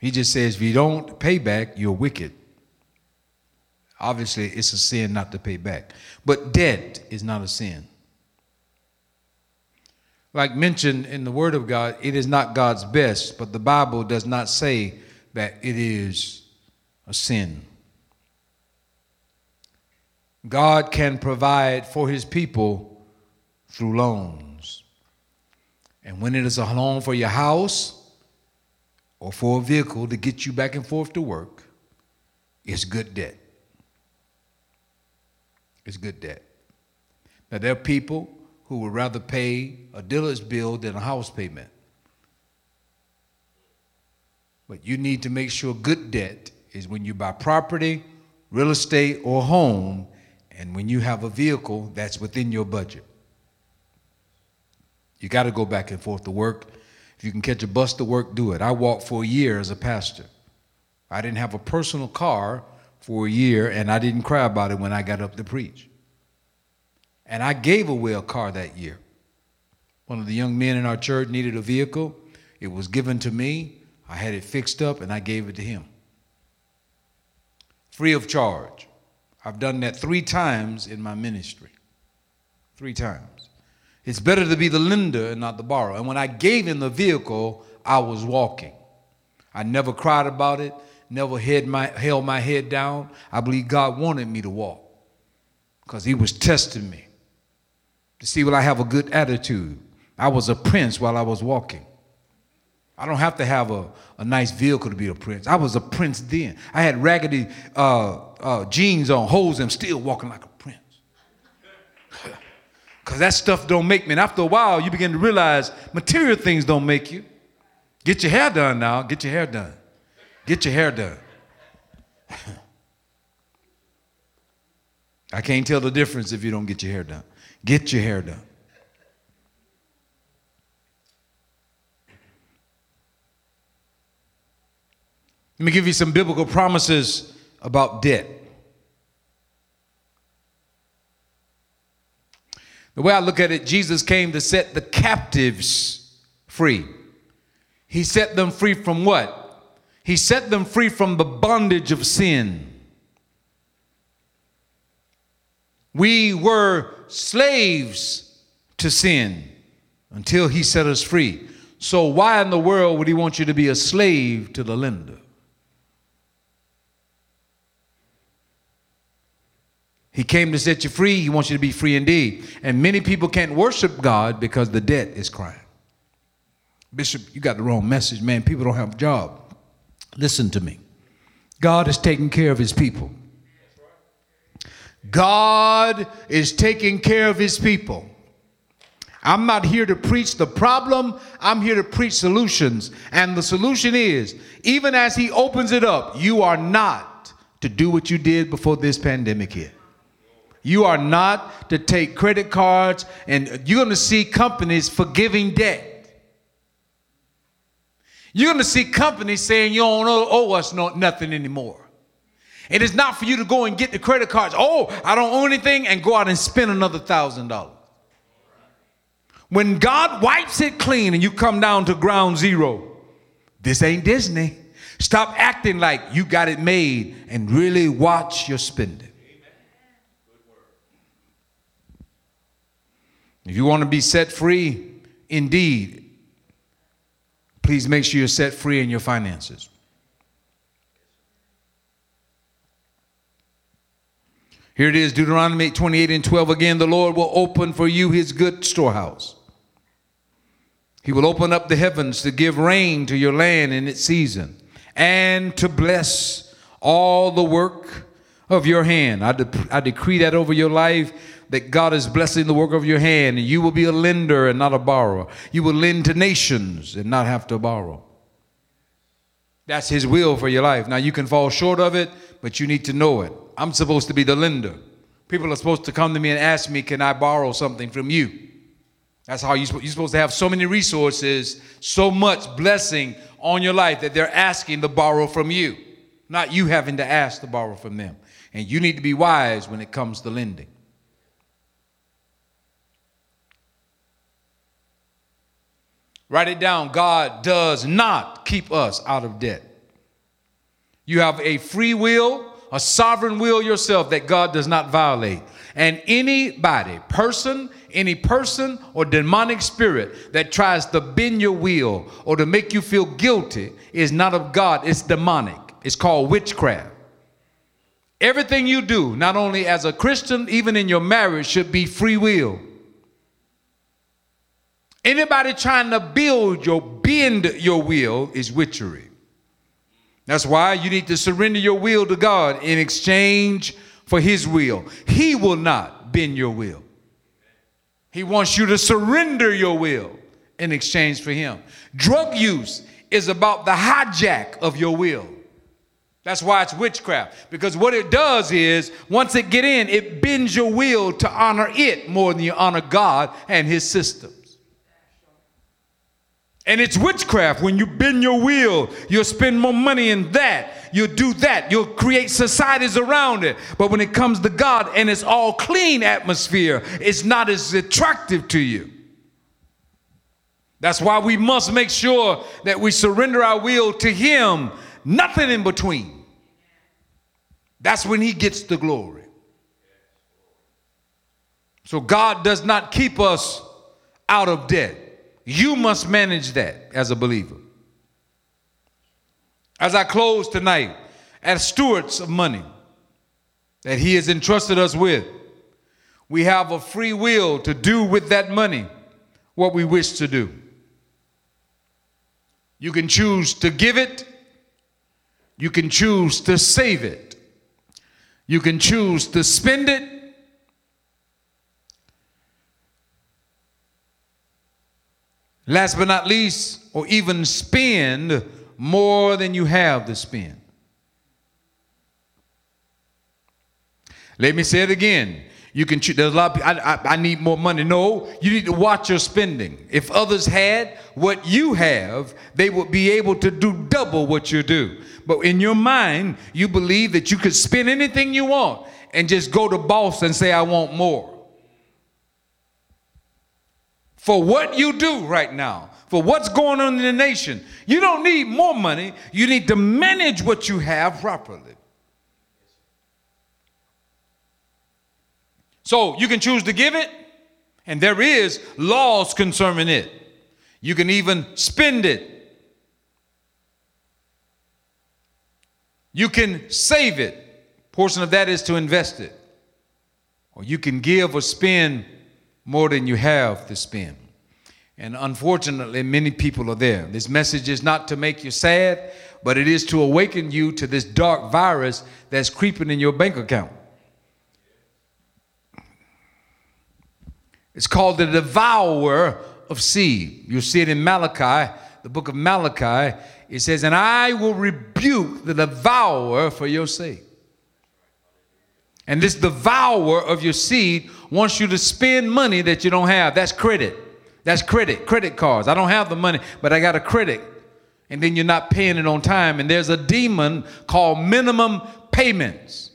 He just says, if you don't pay back, you're wicked. Obviously, it's a sin not to pay back. But debt is not a sin. Like mentioned in the Word of God, it is not God's best, but the Bible does not say that it is a sin. God can provide for his people through loans. And when it is a loan for your house or for a vehicle to get you back and forth to work, it's good debt. It's good debt. Now, there are people who would rather pay a dealer's bill than a house payment. But you need to make sure good debt is when you buy property, real estate, or home, And when you have a vehicle that's within your budget, you got to go back and forth to work. If you can catch a bus to work, do it. I walked for a year as a pastor. I didn't have a personal car for a year, and I didn't cry about it when I got up to preach. And I gave away a car that year. One of the young men in our church needed a vehicle. It was given to me. I had it fixed up, and I gave it to him. Free of charge. I've done that three times in my ministry. Three times. It's better to be the lender and not the borrower. And when I gave him the vehicle, I was walking. I never cried about it, never had my, held my head down. I believe God wanted me to walk because He was testing me to see will I have a good attitude. I was a prince while I was walking. I don't have to have a, a nice vehicle to be a prince. I was a prince then. I had raggedy uh, uh, jeans on, holes, and still walking like a. Because that stuff don't make me. And after a while, you begin to realize material things don't make you. Get your hair done now. Get your hair done. Get your hair done. I can't tell the difference if you don't get your hair done. Get your hair done. Let me give you some biblical promises about debt. The way I look at it, Jesus came to set the captives free. He set them free from what? He set them free from the bondage of sin. We were slaves to sin until he set us free. So, why in the world would he want you to be a slave to the lender? He came to set you free. He wants you to be free indeed. And many people can't worship God because the debt is crying. Bishop, you got the wrong message, man. People don't have a job. Listen to me. God is taking care of his people. God is taking care of his people. I'm not here to preach the problem, I'm here to preach solutions. And the solution is even as he opens it up, you are not to do what you did before this pandemic hit. You are not to take credit cards, and you're going to see companies forgiving debt. You're going to see companies saying you don't owe us no, nothing anymore. It is not for you to go and get the credit cards. Oh, I don't owe anything, and go out and spend another thousand dollars. When God wipes it clean and you come down to ground zero, this ain't Disney. Stop acting like you got it made and really watch your spending. If you want to be set free, indeed, please make sure you're set free in your finances. Here it is, Deuteronomy 28 and 12 again. The Lord will open for you his good storehouse. He will open up the heavens to give rain to your land in its season and to bless all the work of your hand. I, de- I decree that over your life that God is blessing the work of your hand, and you will be a lender and not a borrower. You will lend to nations and not have to borrow. That's His will for your life. Now, you can fall short of it, but you need to know it. I'm supposed to be the lender. People are supposed to come to me and ask me, Can I borrow something from you? That's how you're supposed to have so many resources, so much blessing on your life that they're asking to borrow from you, not you having to ask to borrow from them. And you need to be wise when it comes to lending. Write it down. God does not keep us out of debt. You have a free will, a sovereign will yourself that God does not violate. And anybody, person, any person or demonic spirit that tries to bend your will or to make you feel guilty is not of God, it's demonic. It's called witchcraft. Everything you do, not only as a Christian, even in your marriage, should be free will. Anybody trying to build your bend your will is witchery. That's why you need to surrender your will to God in exchange for his will. He will not bend your will. He wants you to surrender your will in exchange for him. Drug use is about the hijack of your will. That's why it's witchcraft. Because what it does is, once it get in, it bends your will to honor it more than you honor God and his systems. And it's witchcraft. When you bend your will, you'll spend more money in that. You'll do that. You'll create societies around it. But when it comes to God and it's all clean atmosphere, it's not as attractive to you. That's why we must make sure that we surrender our will to Him, nothing in between. That's when He gets the glory. So God does not keep us out of debt. You must manage that as a believer. As I close tonight, as stewards of money that He has entrusted us with, we have a free will to do with that money what we wish to do. You can choose to give it, you can choose to save it, you can choose to spend it, Last but not least, or even spend more than you have to spend. Let me say it again. You can choose. There's a lot of I, I, I need more money. No, you need to watch your spending. If others had what you have, they would be able to do double what you do. But in your mind, you believe that you could spend anything you want and just go to boss and say, I want more for what you do right now, for what's going on in the nation. You don't need more money, you need to manage what you have properly. So you can choose to give it, and there is laws concerning it. You can even spend it. You can save it. Portion of that is to invest it. Or you can give or spend more than you have to spend. And unfortunately, many people are there. This message is not to make you sad, but it is to awaken you to this dark virus that's creeping in your bank account. It's called the devourer of seed. You'll see it in Malachi, the book of Malachi. It says, And I will rebuke the devourer for your sake. And this devourer of your seed wants you to spend money that you don't have. That's credit. That's credit, credit cards. I don't have the money, but I got a credit. And then you're not paying it on time. And there's a demon called minimum payments.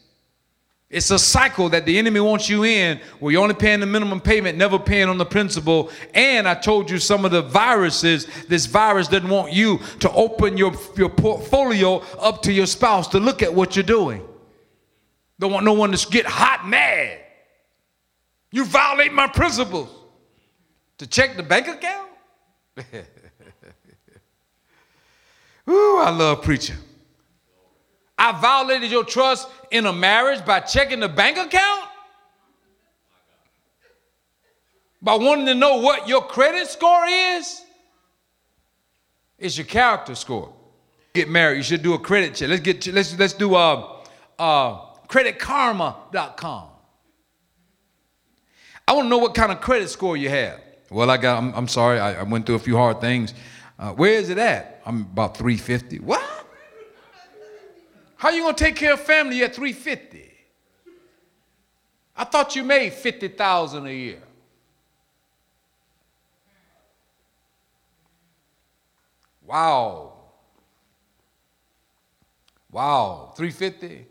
It's a cycle that the enemy wants you in where you're only paying the minimum payment, never paying on the principal. And I told you some of the viruses, this virus doesn't want you to open your, your portfolio up to your spouse to look at what you're doing. Don't want no one to get hot mad. You violate my principles. To check the bank account? Ooh, I love preaching. I violated your trust in a marriage by checking the bank account? By wanting to know what your credit score is? It's your character score. Get married, you should do a credit check. Let's get let's let's do uh uh creditkarma.com. I want to know what kind of credit score you have. Well, I got, I'm, I'm sorry, I, I, went through a few hard things. Uh, where is it at? I'm about 350. What? How you gonna take care of family at 350? I thought you made 50,000 a year. Wow. Wow, 350?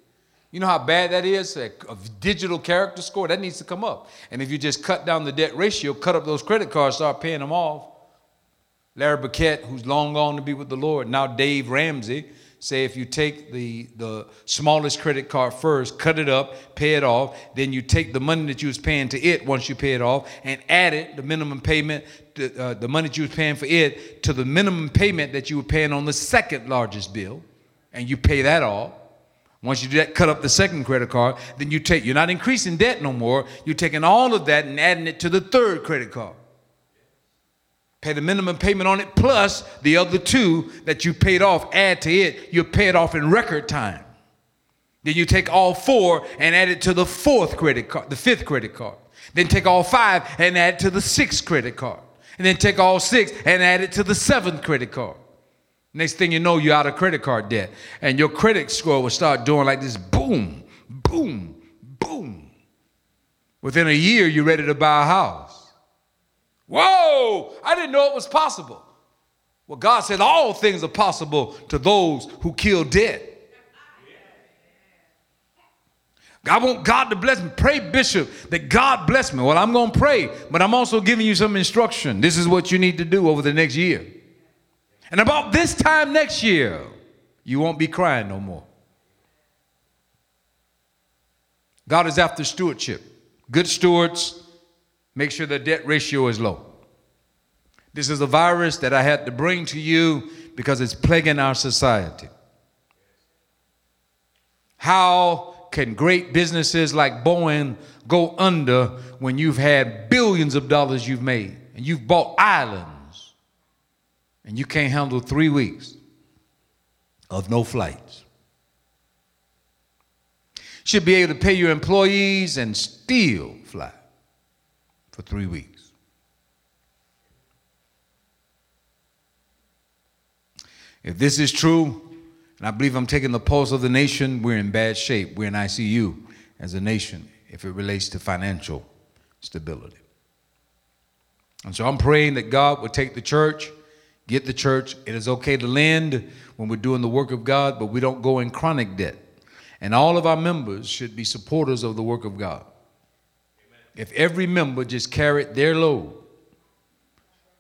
You know how bad that is? A, digital character score, that needs to come up. And if you just cut down the debt ratio, cut up those credit cards, start paying them off. Larry Burkett, who's long gone to be with the Lord, now Dave Ramsey, say if you take the, the smallest credit card first, cut it up, pay it off, then you take the money that you was paying to it once you pay it off and add it, the minimum payment, to, uh, the money that you was paying for it, to the minimum payment that you were paying on the second largest bill, and you pay that off once you do that, cut up the second credit card, then you take, you're not increasing debt no more. You're taking all of that and adding it to the third credit card. Pay the minimum payment on it plus the other two that you paid off, add to it, you pay it off in record time. Then you take all four and add it to the fourth credit card, the fifth credit card. Then take all five and add it to the sixth credit card. And then take all six and add it to the seventh credit card. Next thing you know, you're out of credit card debt. And your credit score will start doing like this boom, boom, boom. Within a year, you're ready to buy a house. Whoa, I didn't know it was possible. Well, God said all things are possible to those who kill debt. I want God to bless me. Pray, Bishop, that God bless me. Well, I'm going to pray, but I'm also giving you some instruction. This is what you need to do over the next year. And about this time next year, you won't be crying no more. God is after stewardship. Good stewards make sure the debt ratio is low. This is a virus that I had to bring to you because it's plaguing our society. How can great businesses like Boeing go under when you've had billions of dollars you've made and you've bought islands and you can't handle three weeks of no flights? Should be able to pay your employees and still fly for three weeks. If this is true, and I believe I'm taking the pulse of the nation. We're in bad shape. We're in ICU as a nation if it relates to financial stability. And so I'm praying that God would take the church, get the church. It is okay to lend when we're doing the work of God, but we don't go in chronic debt. And all of our members should be supporters of the work of God. Amen. If every member just carried their load,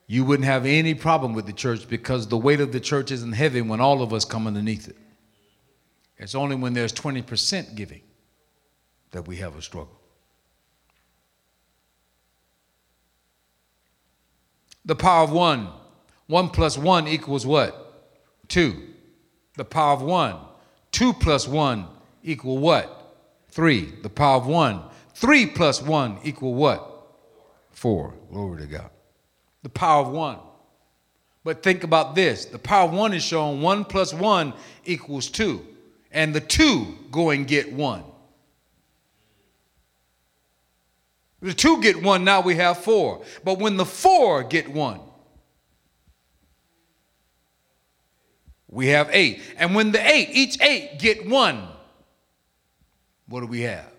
you wouldn't have any problem with the church because the weight of the church isn't heavy when all of us come underneath it. It's only when there's 20% giving that we have a struggle. The power of one. One plus one equals what? Two. The power of one. Two plus one equal what? Three. The power of one. Three plus one equal what? Four. Glory to God the power of one. But think about this the power of one is shown one plus one equals two, and the two go and get one. The two get one, now we have four. But when the four get one, we have eight. And when the eight, each eight get one, what do we have?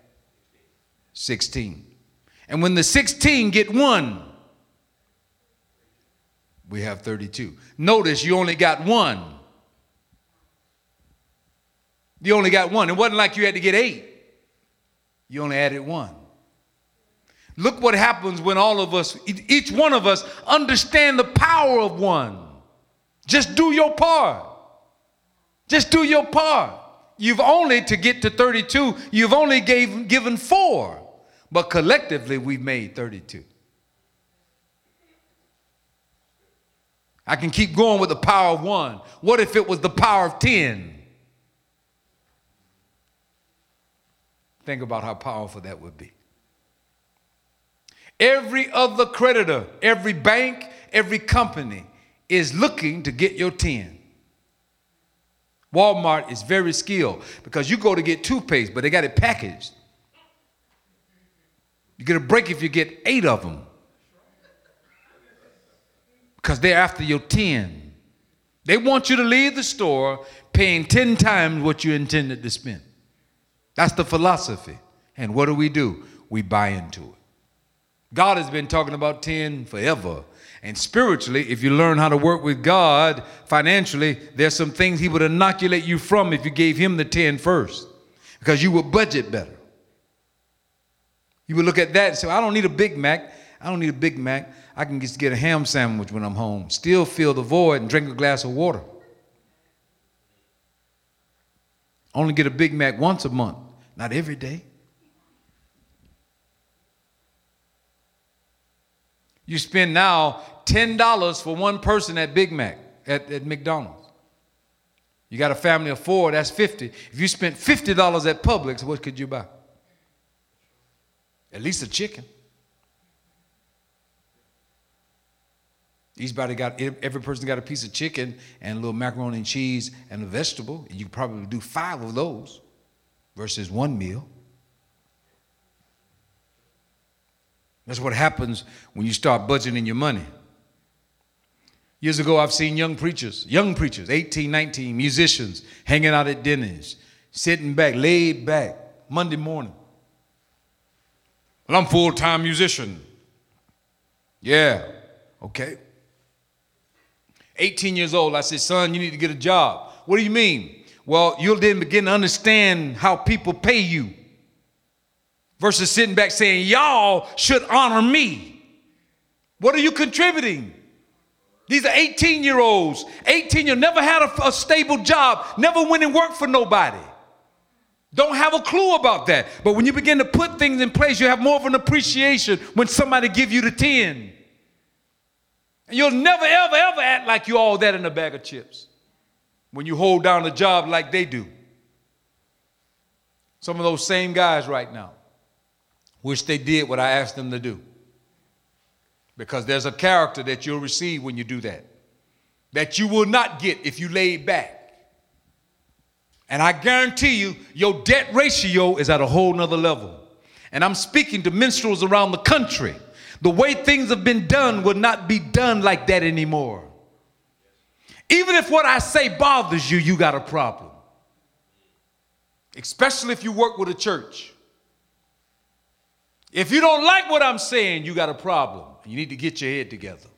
16. And when the 16 get one, we have 32. Notice you only got one. You only got one. It wasn't like you had to get eight, you only added one. Look what happens when all of us, each one of us, understand the power of one. Just do your part. Just do your part. You've only, to get to 32, you've only gave, given four, but collectively we've made 32. I can keep going with the power of one. What if it was the power of 10? Think about how powerful that would be. Every other creditor, every bank, every company is looking to get your 10. Walmart is very skilled because you go to get toothpaste, but they got it packaged. You get a break if you get eight of them because they're after your 10. They want you to leave the store paying 10 times what you intended to spend. That's the philosophy. And what do we do? We buy into it. God has been talking about 10 forever. And spiritually, if you learn how to work with God financially, there's some things He would inoculate you from if you gave Him the 10 first, because you would budget better. You would look at that and say, I don't need a Big Mac. I don't need a Big Mac. I can just get a ham sandwich when I'm home, still fill the void and drink a glass of water. Only get a Big Mac once a month, not every day. You spend now $10 for one person at Big Mac, at, at McDonald's. You got a family of four, that's 50. If you spent $50 at Publix, what could you buy? At least a chicken. Everybody got every person got a piece of chicken and a little macaroni and cheese and a vegetable. You could probably do five of those versus one meal. That's what happens when you start budgeting your money. Years ago, I've seen young preachers, young preachers, 18, 19, musicians, hanging out at dinners, sitting back, laid back, Monday morning. Well, I'm full-time musician. Yeah, okay. 18 years old, I said, son, you need to get a job. What do you mean? Well, you'll then begin to understand how people pay you versus sitting back saying, y'all should honor me. What are you contributing? These are 18 year olds. 18 year never had a, a, stable job, never went and worked for nobody. Don't have a clue about that. But when you begin to put things in place, you have more of an appreciation when somebody give you the 10. And you'll never, ever, ever act like you all that in a bag of chips when you hold down a job like they do. Some of those same guys right now wish they did what I asked them to do. Because there's a character that you'll receive when you do that, that you will not get if you lay back. And I guarantee you, your debt ratio is at a whole nother level. And I'm speaking to minstrels around the country. The way things have been done will not be done like that anymore. Even if what I say bothers you, you got a problem. Especially if you work with a church. If you don't like what I'm saying, you got a problem. You need to get your head together.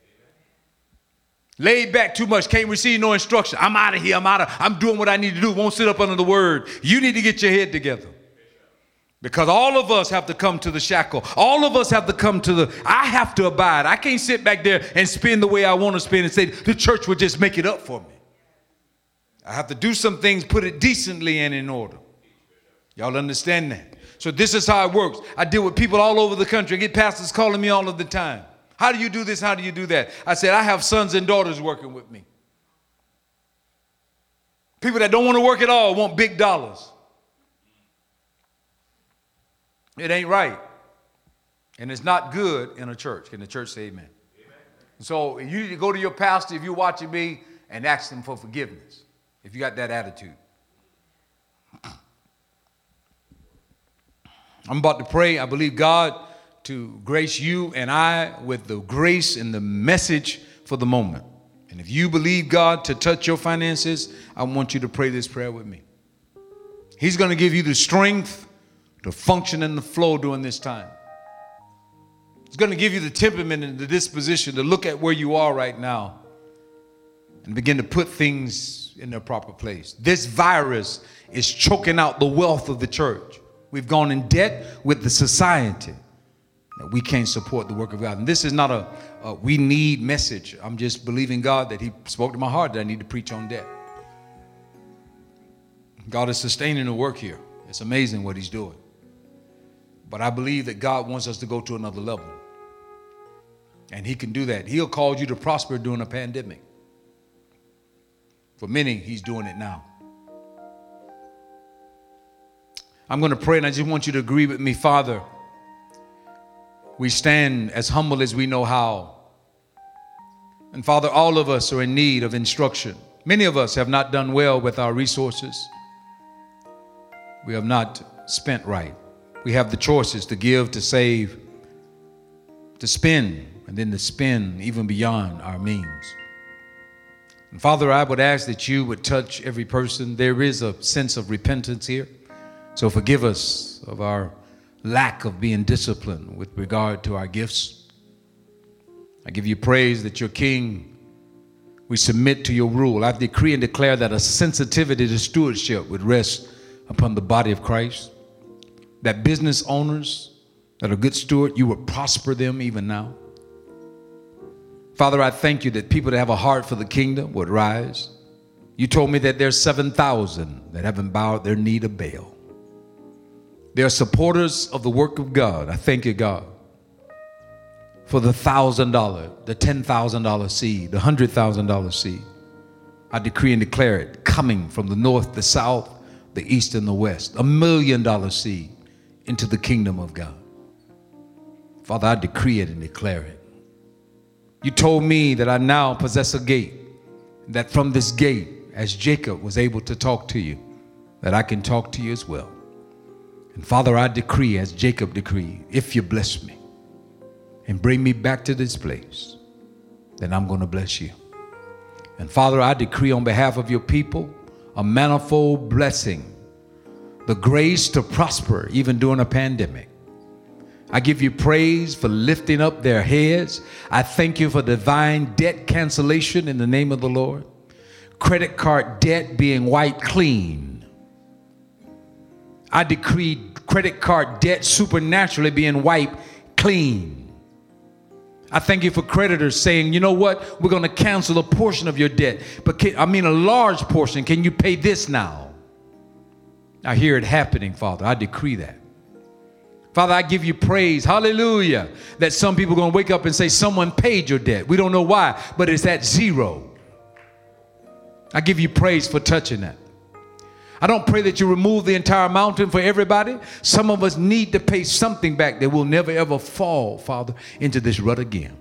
Laid back too much, can't receive no instruction. I'm out of here. I'm out of, I'm doing what I need to do. Won't sit up under the word. You need to get your head together. Because all of us have to come to the shackle. All of us have to come to the, I have to abide. I can't sit back there and spin the way I want to spin and say the church would just make it up for me. I have to do some things, put it decently and in order. Y'all understand that? So this is how it works. I deal with people all over the country. I get pastors calling me all of the time. How do you do this? How do you do that? I said, I have sons and daughters working with me. People that don't want to work at all want big dollars. It ain't right. And it's not good in a church. Can the church say amen? amen? So you need to go to your pastor if you're watching me and ask him for forgiveness if you got that attitude. I'm about to pray. I believe God to grace you and I with the grace and the message for the moment. And if you believe God to touch your finances, I want you to pray this prayer with me. He's going to give you the strength to function in the flow during this time. He's going to give you the temperament and the disposition to look at where you are right now and begin to put things in their proper place. This virus is choking out the wealth of the church. We've gone in debt with the society we can't support the work of God. And this is not a, a, we need message. I'm just believing God that He spoke to my heart that I need to preach on debt. God is sustaining the work here. It's amazing what He's doing. But I believe that God wants us to go to another level. And He can do that. He'll call you to prosper during a pandemic. For many, He's doing it now. I'm going to pray, and I just want you to agree with me, Father. We stand as humble as we know how. And Father, all of us are in need of instruction. Many of us have not done well with our resources. We have not spent right. We have the choices to give, to save, to spend, and then to spend even beyond our means. And Father, I would ask that you would touch every person. There is a sense of repentance here. So forgive us of our lack of being disciplined with regard to our gifts. I give you praise that you're king. We submit to your rule. I decree and declare that a sensitivity to stewardship would rest upon the body of Christ. That business owners that are good steward, you would prosper them even now. Father, I thank you that people that have a heart for the kingdom would rise. You told me that there's 7,000 that haven't bowed their knee to Baal. They are supporters of the work of God. I thank you, God, for the thousand dollar, the ten thousand dollar seed, the hundred thousand dollar seed. I decree and declare it coming from the north, the south, the east, and the west. A million dollar seed into the kingdom of God. Father, I decree it and declare it. You told me that I now possess a gate, that from this gate, as Jacob was able to talk to you, that I can talk to you as well. And Father, I decree, as Jacob decreed, if you bless me and bring me back to this place, then I'm going to bless you. And Father, I decree on behalf of your people a manifold blessing, the grace to prosper even during a pandemic. I give you praise for lifting up their heads. I thank you for divine debt cancellation in the name of the Lord. Credit card debt being wiped clean. I decree credit card debt supernaturally being wiped clean. I thank you for creditors saying, you know what, we're going to cancel a portion of your debt, but can, I mean a large portion. Can you pay this now? I hear it happening, Father. I decree that. Father, I give you praise, hallelujah, that some people are going to wake up and say, Someone paid your debt. We don't know why, but it's at zero. I give you praise for touching that. I don't pray that you remove the entire mountain for everybody. Some of us need to pay something back that will never ever fall, Father, into this rut again.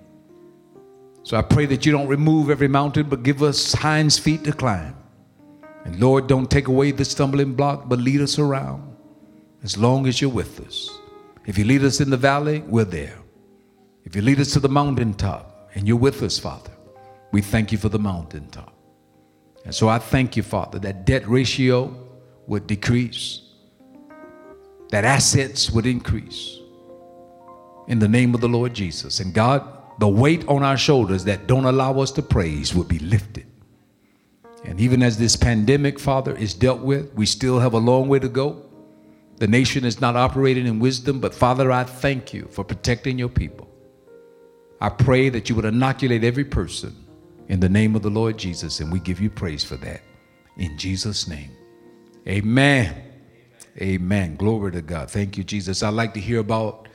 So I pray that you don't remove every mountain, but give us hinds feet to climb. And Lord, don't take away the stumbling block, but lead us around as long as you're with us. If you lead us in the valley, we're there. If you lead us to the mountaintop and you're with us, Father, we thank you for the mountaintop. And so I thank you, Father, that debt ratio would decrease, that assets would increase in the name of the Lord Jesus. And God, the weight on our shoulders that don't allow us to praise would be lifted. And even as this pandemic, Father, is dealt with, we still have a long way to go. The nation is not operating in wisdom, but Father, I thank you for protecting your people. I pray that you would inoculate every person in the name of the Lord Jesus, and we give you praise for that. In Jesus' name. Amen. Amen. Glory to God. Thank you, Jesus. I'd like to hear about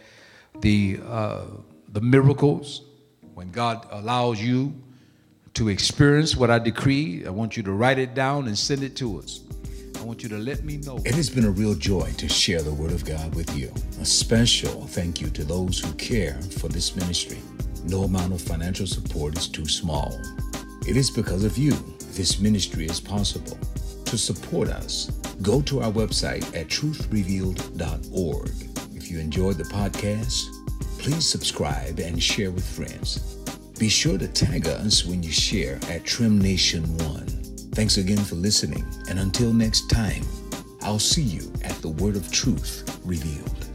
the uh, the miracles when God allows you to experience what I decree. I want you to write it down and send it to us. I want you to let me know. It has been a real joy to share the Word of God with you. A special thank you to those who care for this ministry. No amount of financial support is too small. It is because of you this ministry is possible. To support us, go to our website at truthrevealed.org. If you enjoyed the podcast, please subscribe and share with friends. Be sure to tag us when you share at Trim Nation One. Thanks again for listening, and until next time, I'll see you at the Word of Truth revealed.